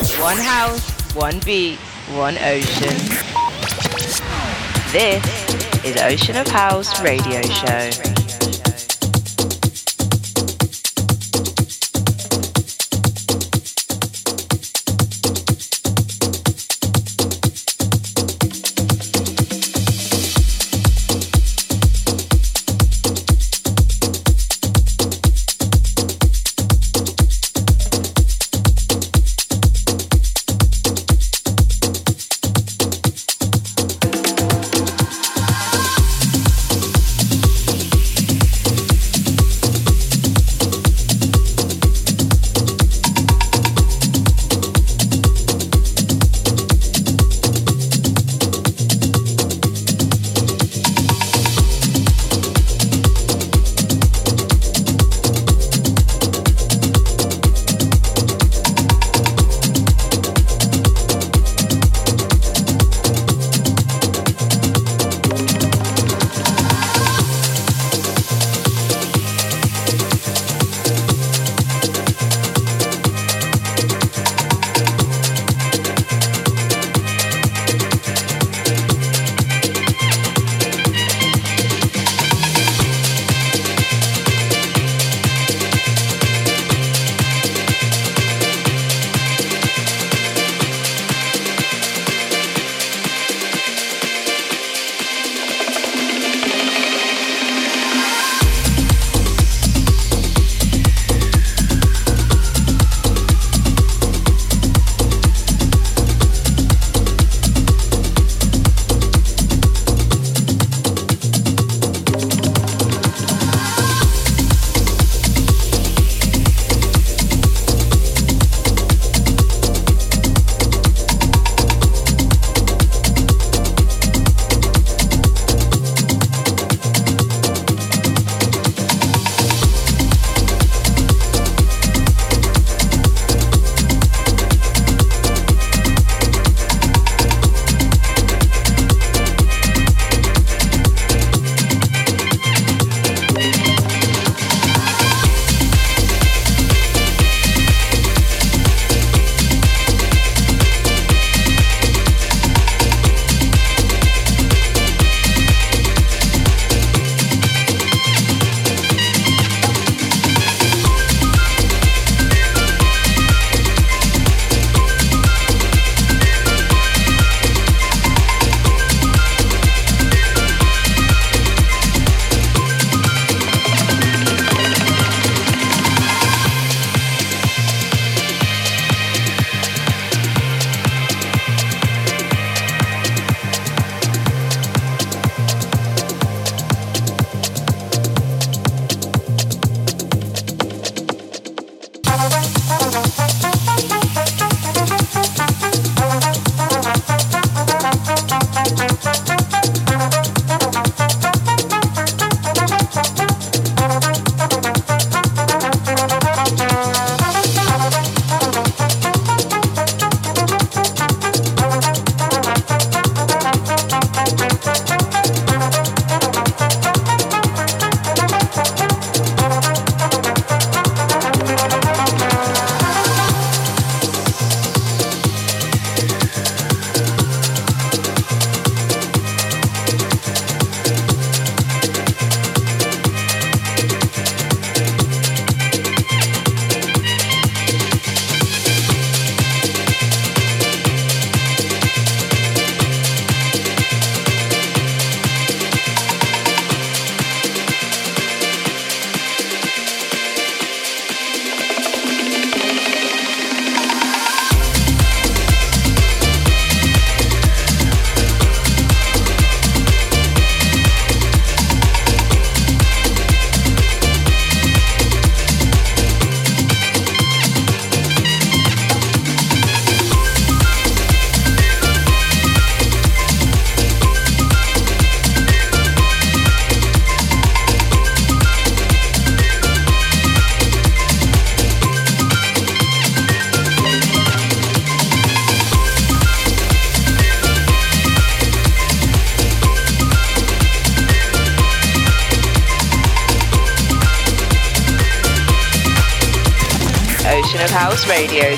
One house, one beat, one ocean. This is Ocean of House Radio Show.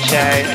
Show.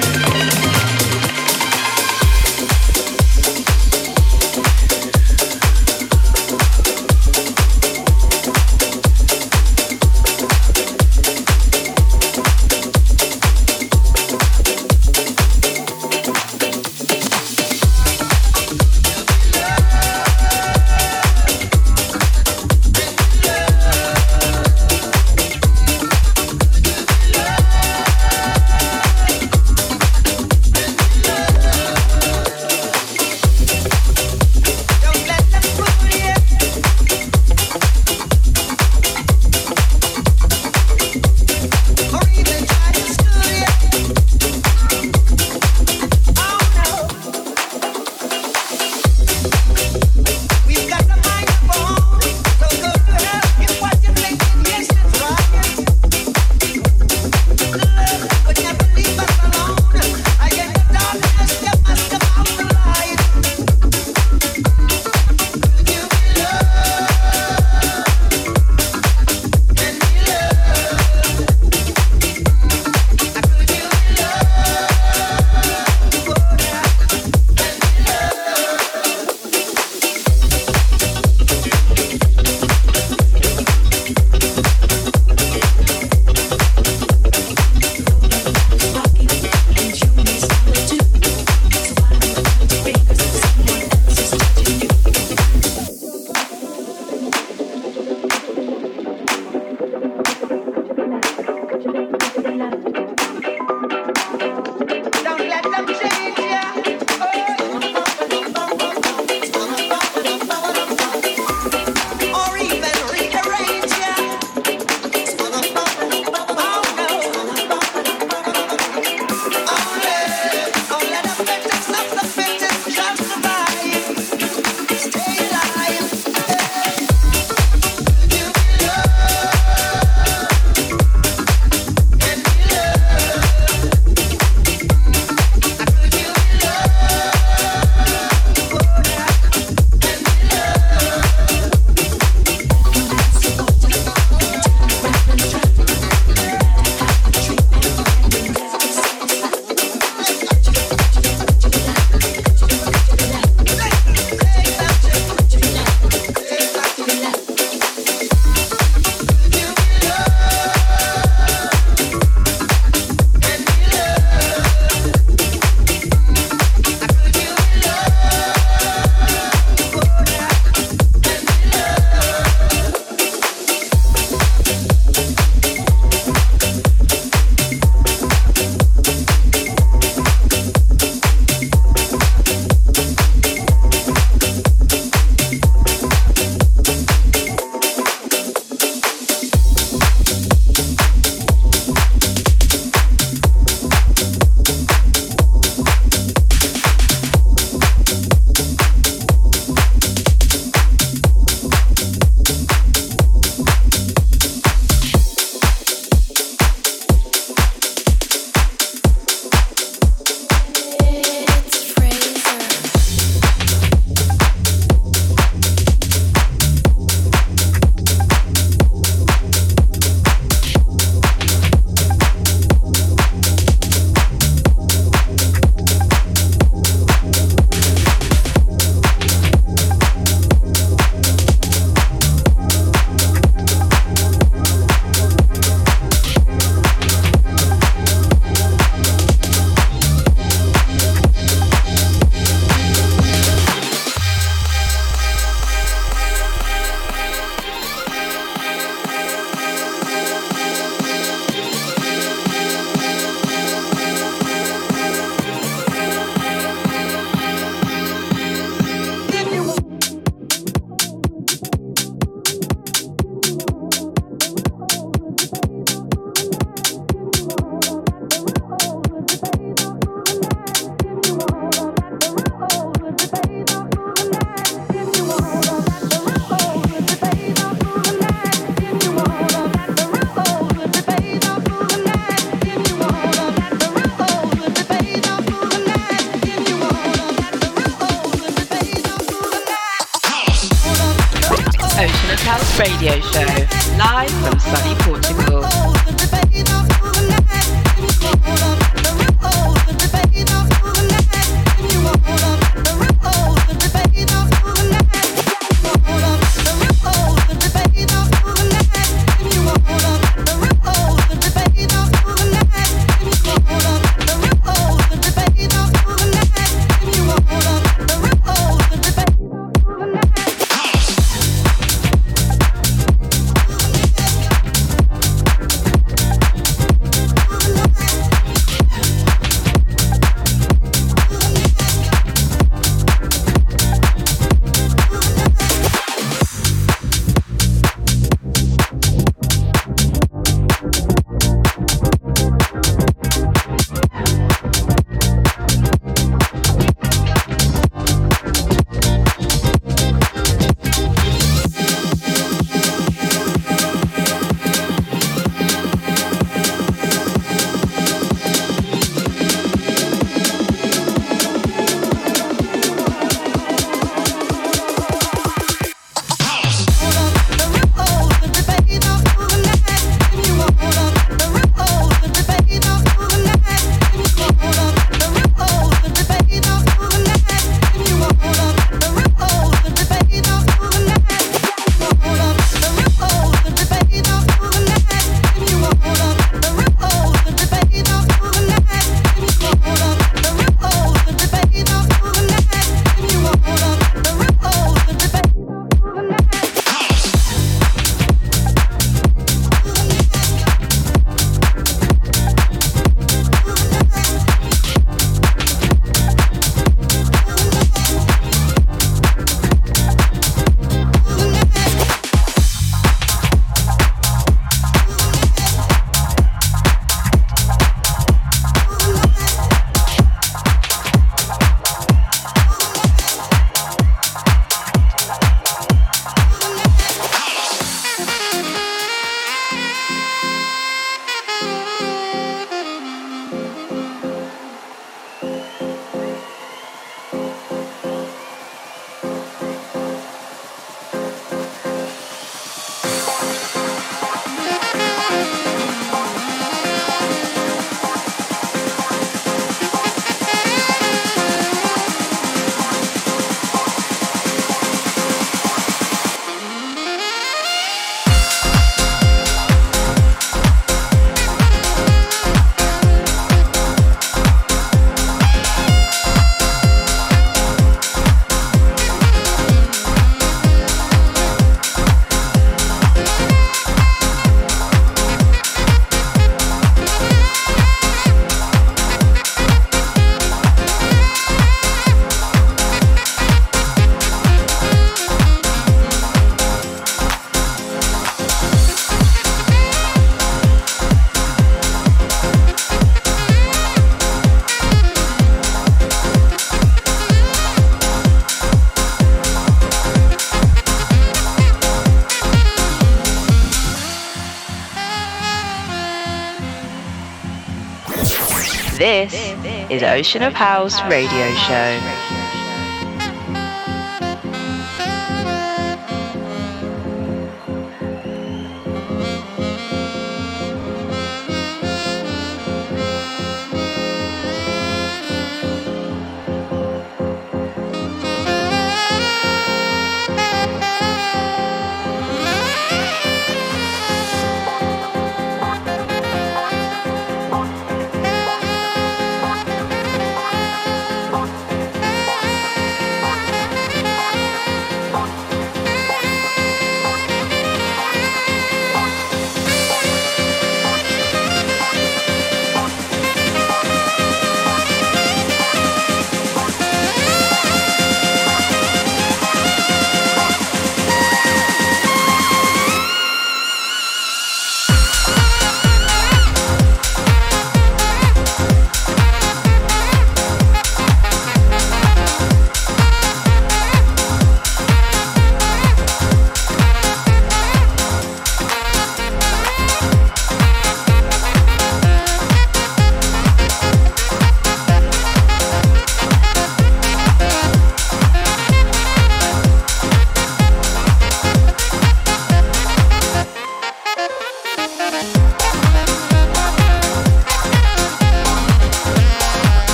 This is Ocean of House Radio Show.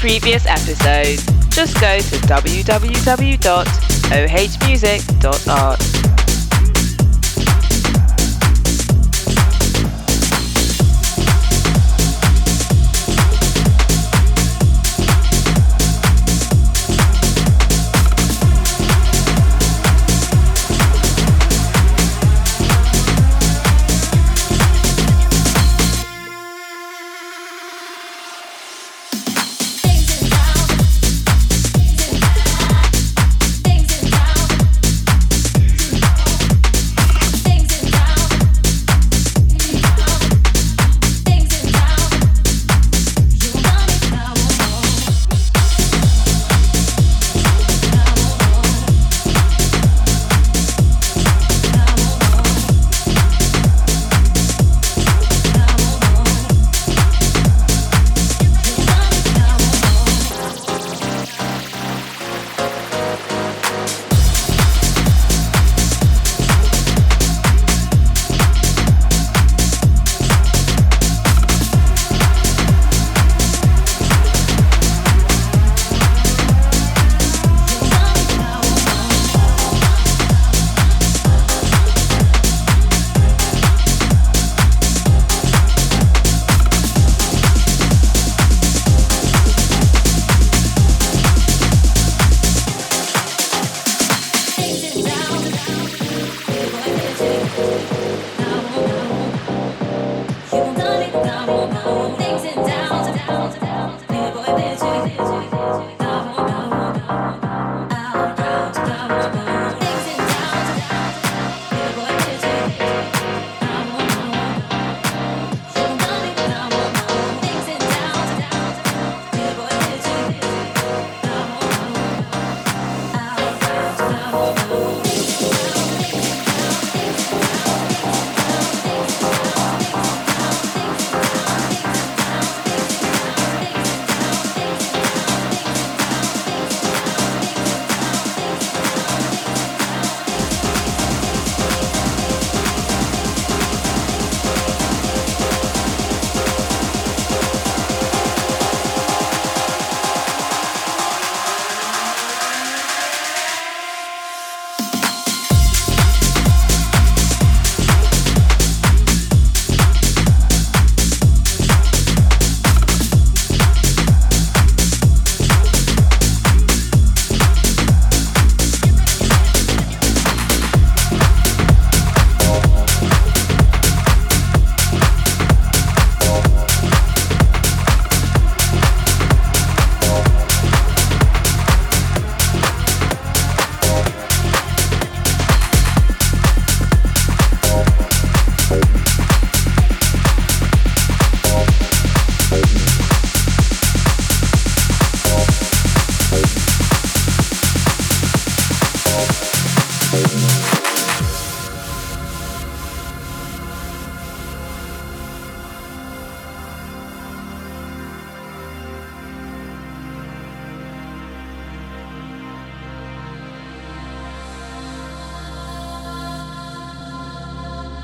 Previous episodes, just go to www.ohmusic.art.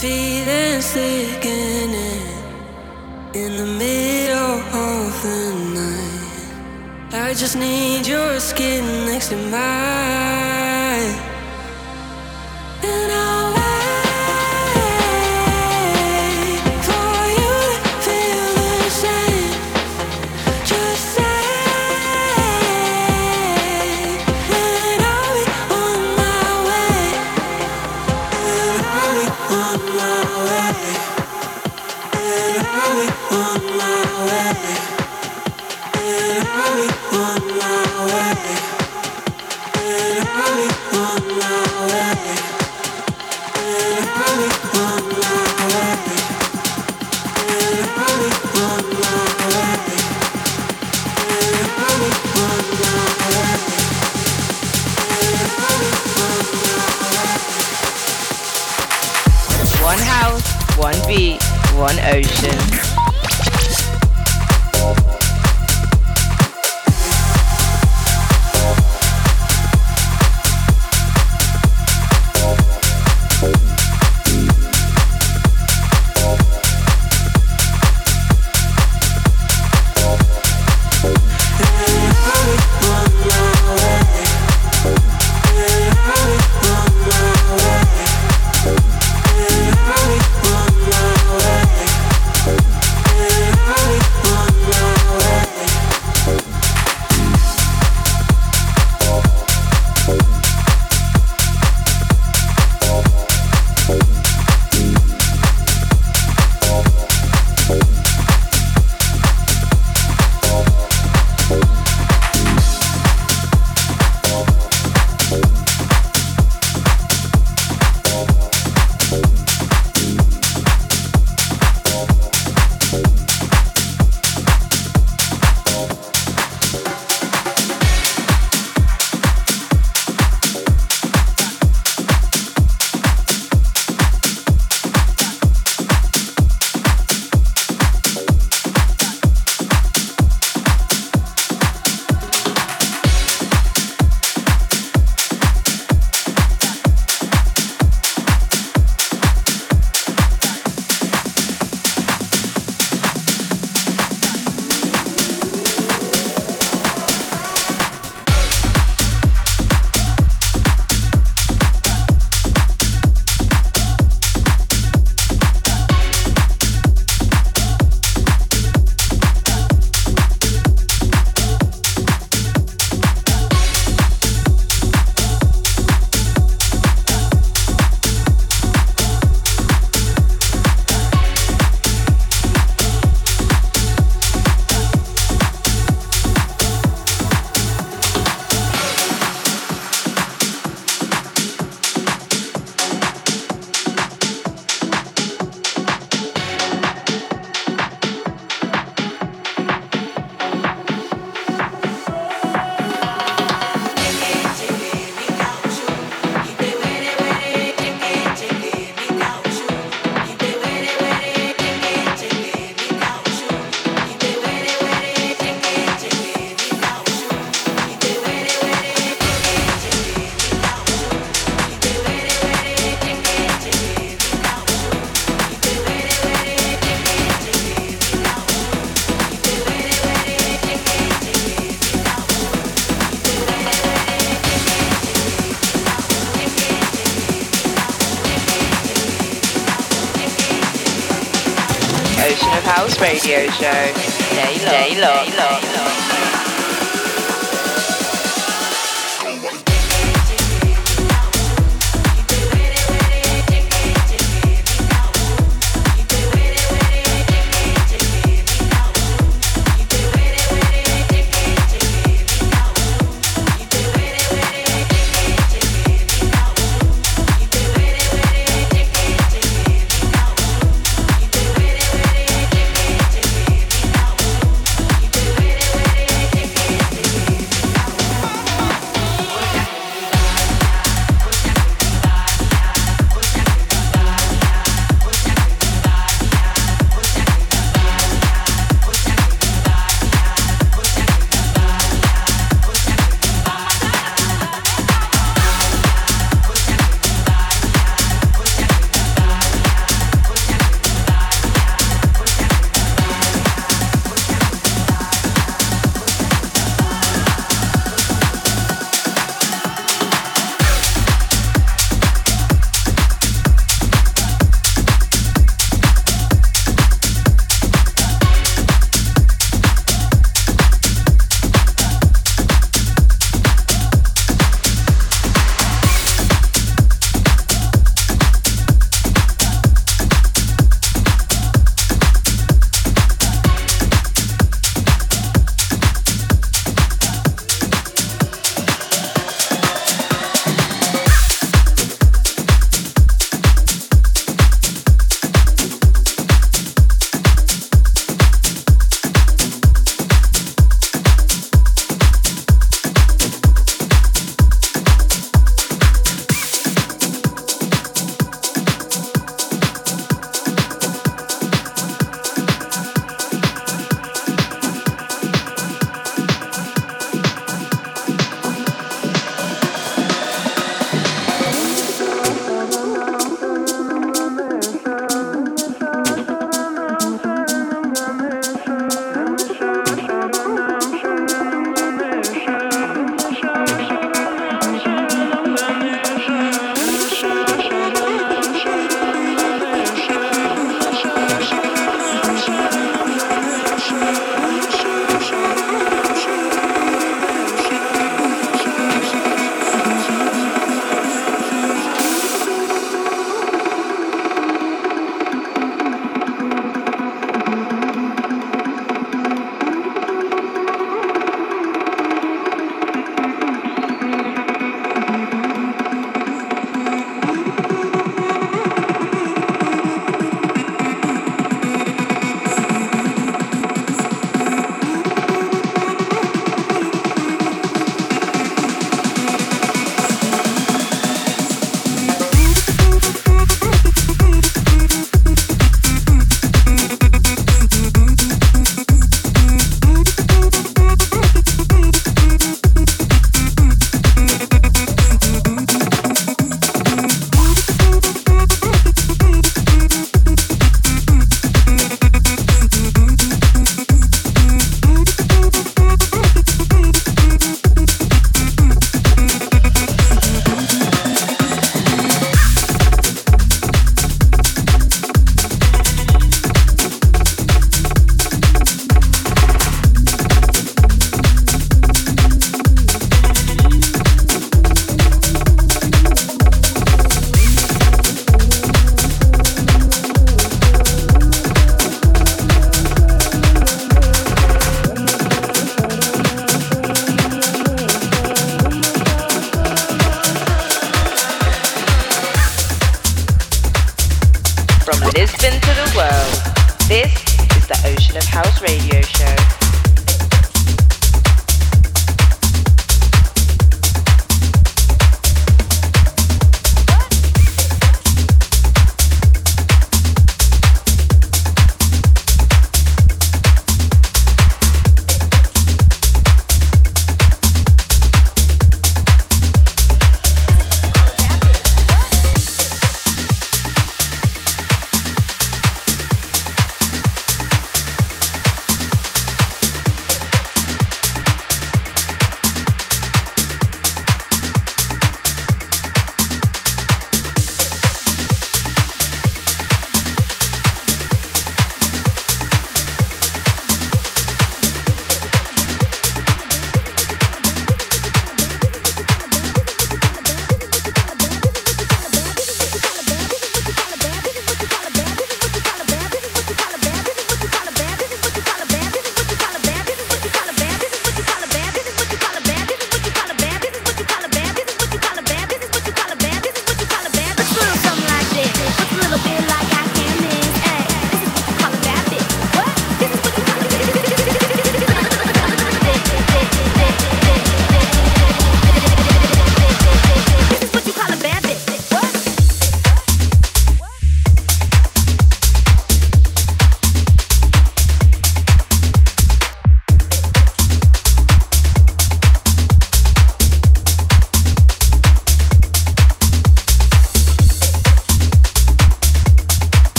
Feeling sickening in the middle of the night. I just need your skin next to mine. one ocean. Show.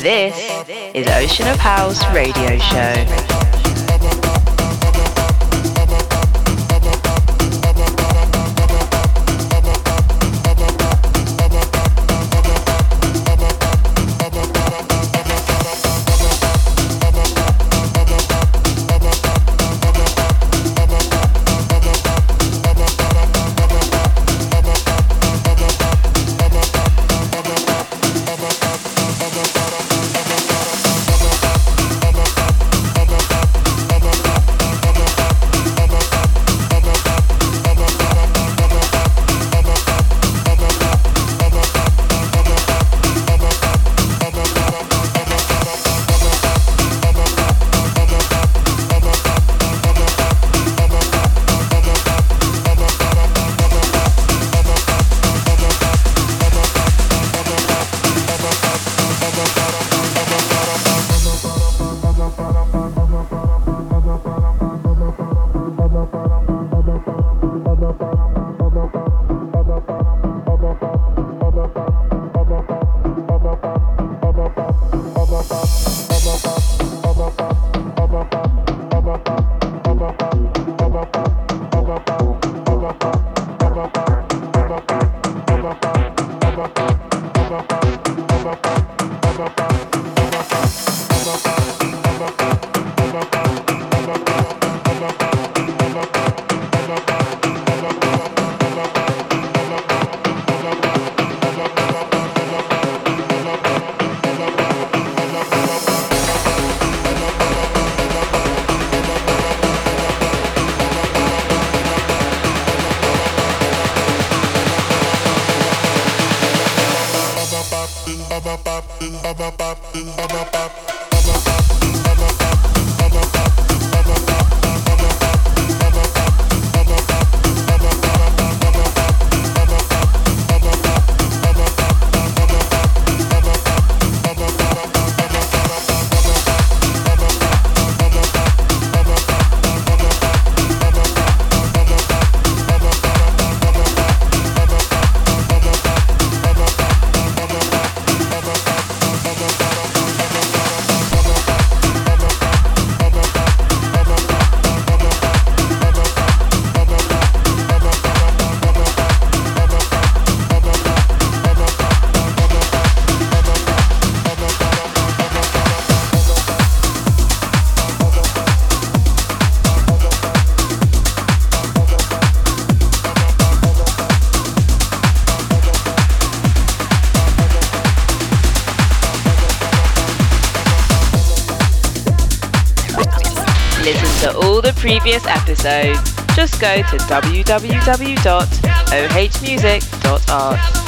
This is Ocean of House Radio Show. Previous episodes, just go to www.ohmusic.art.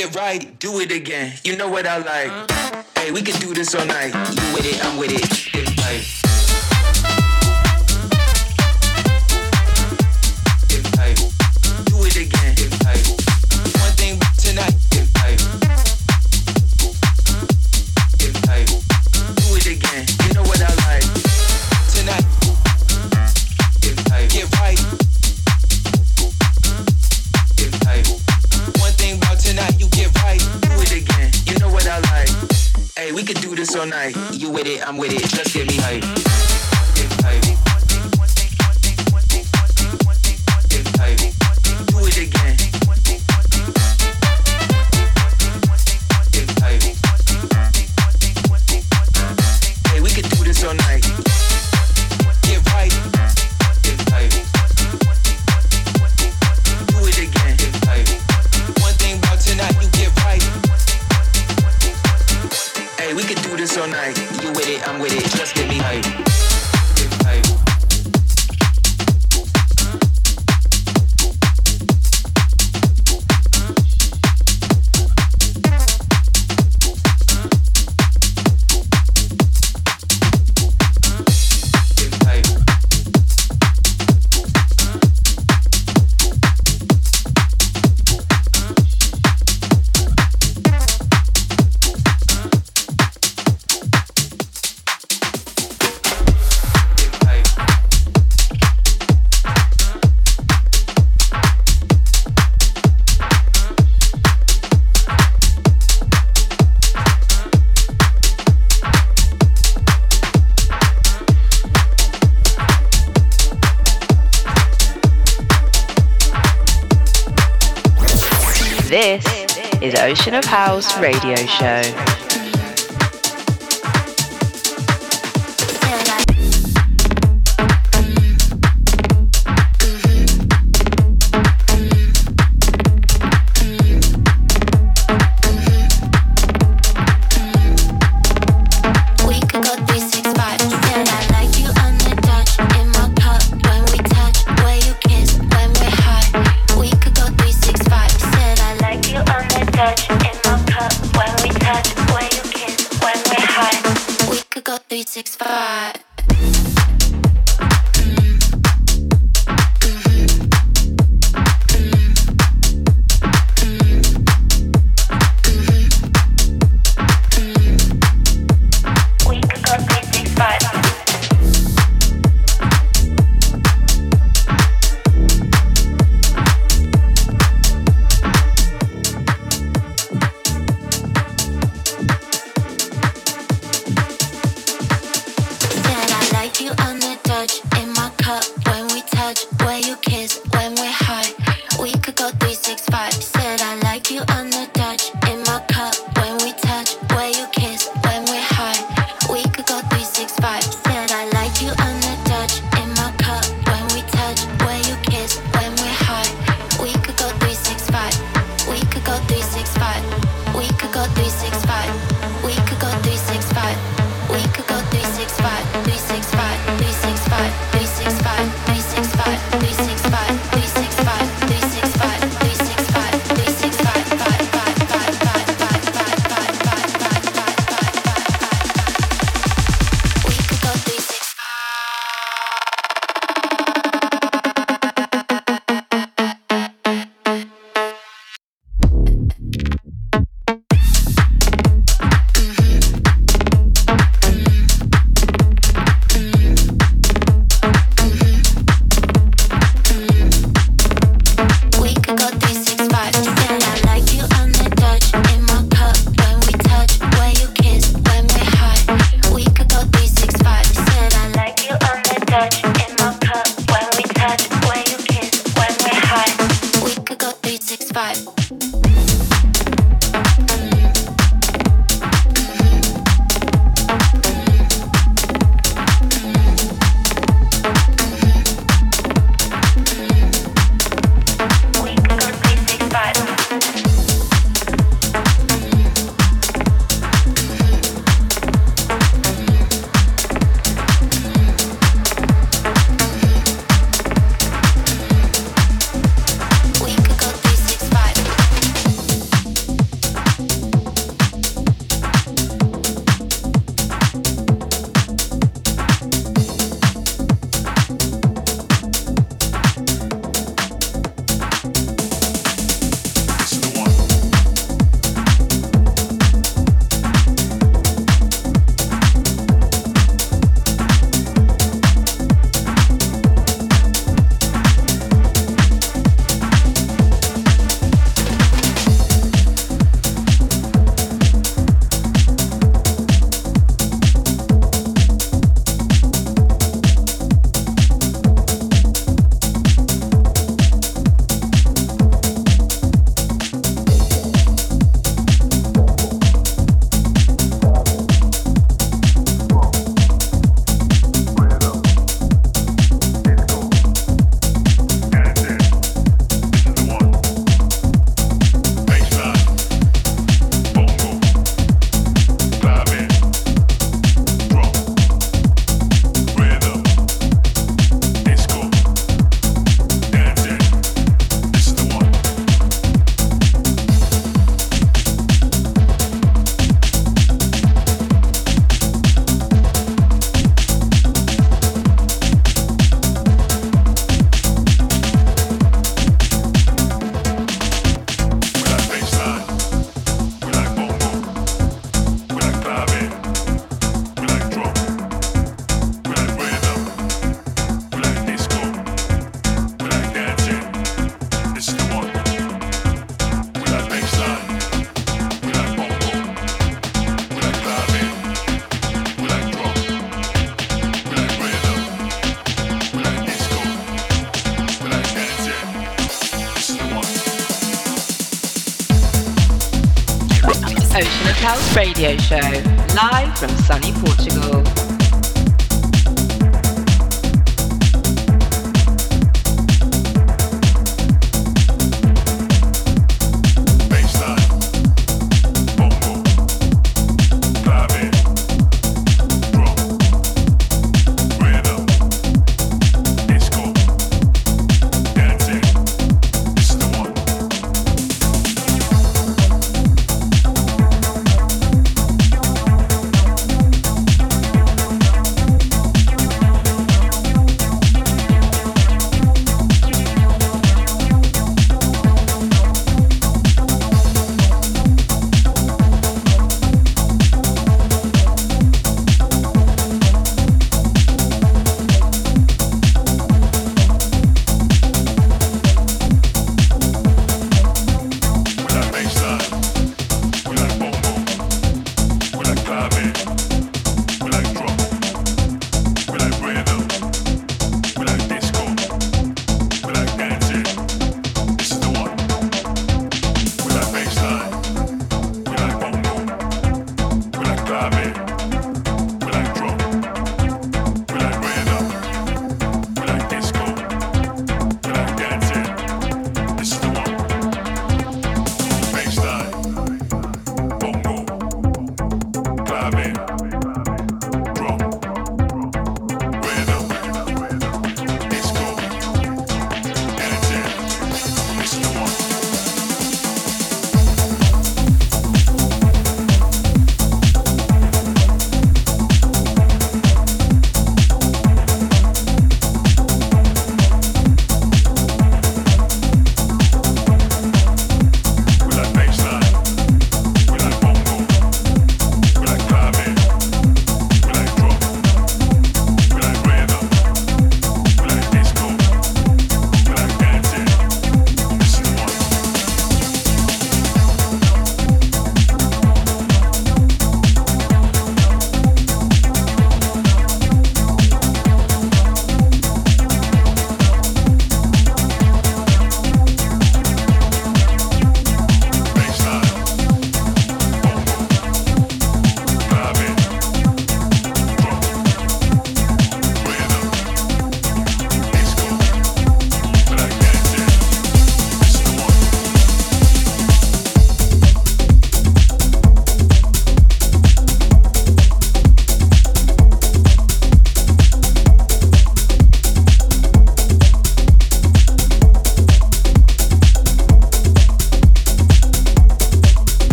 get right, do it again. You know what I like. Uh-huh. Hey, we can do this all night. You with it, I'm with it. Ocean of House radio show. five, three, six, five, three, six, House radio show, live from sunny Portugal.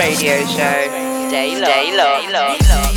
Radio Show. Stay low. Stay low. Stay low.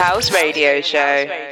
House Radio Show.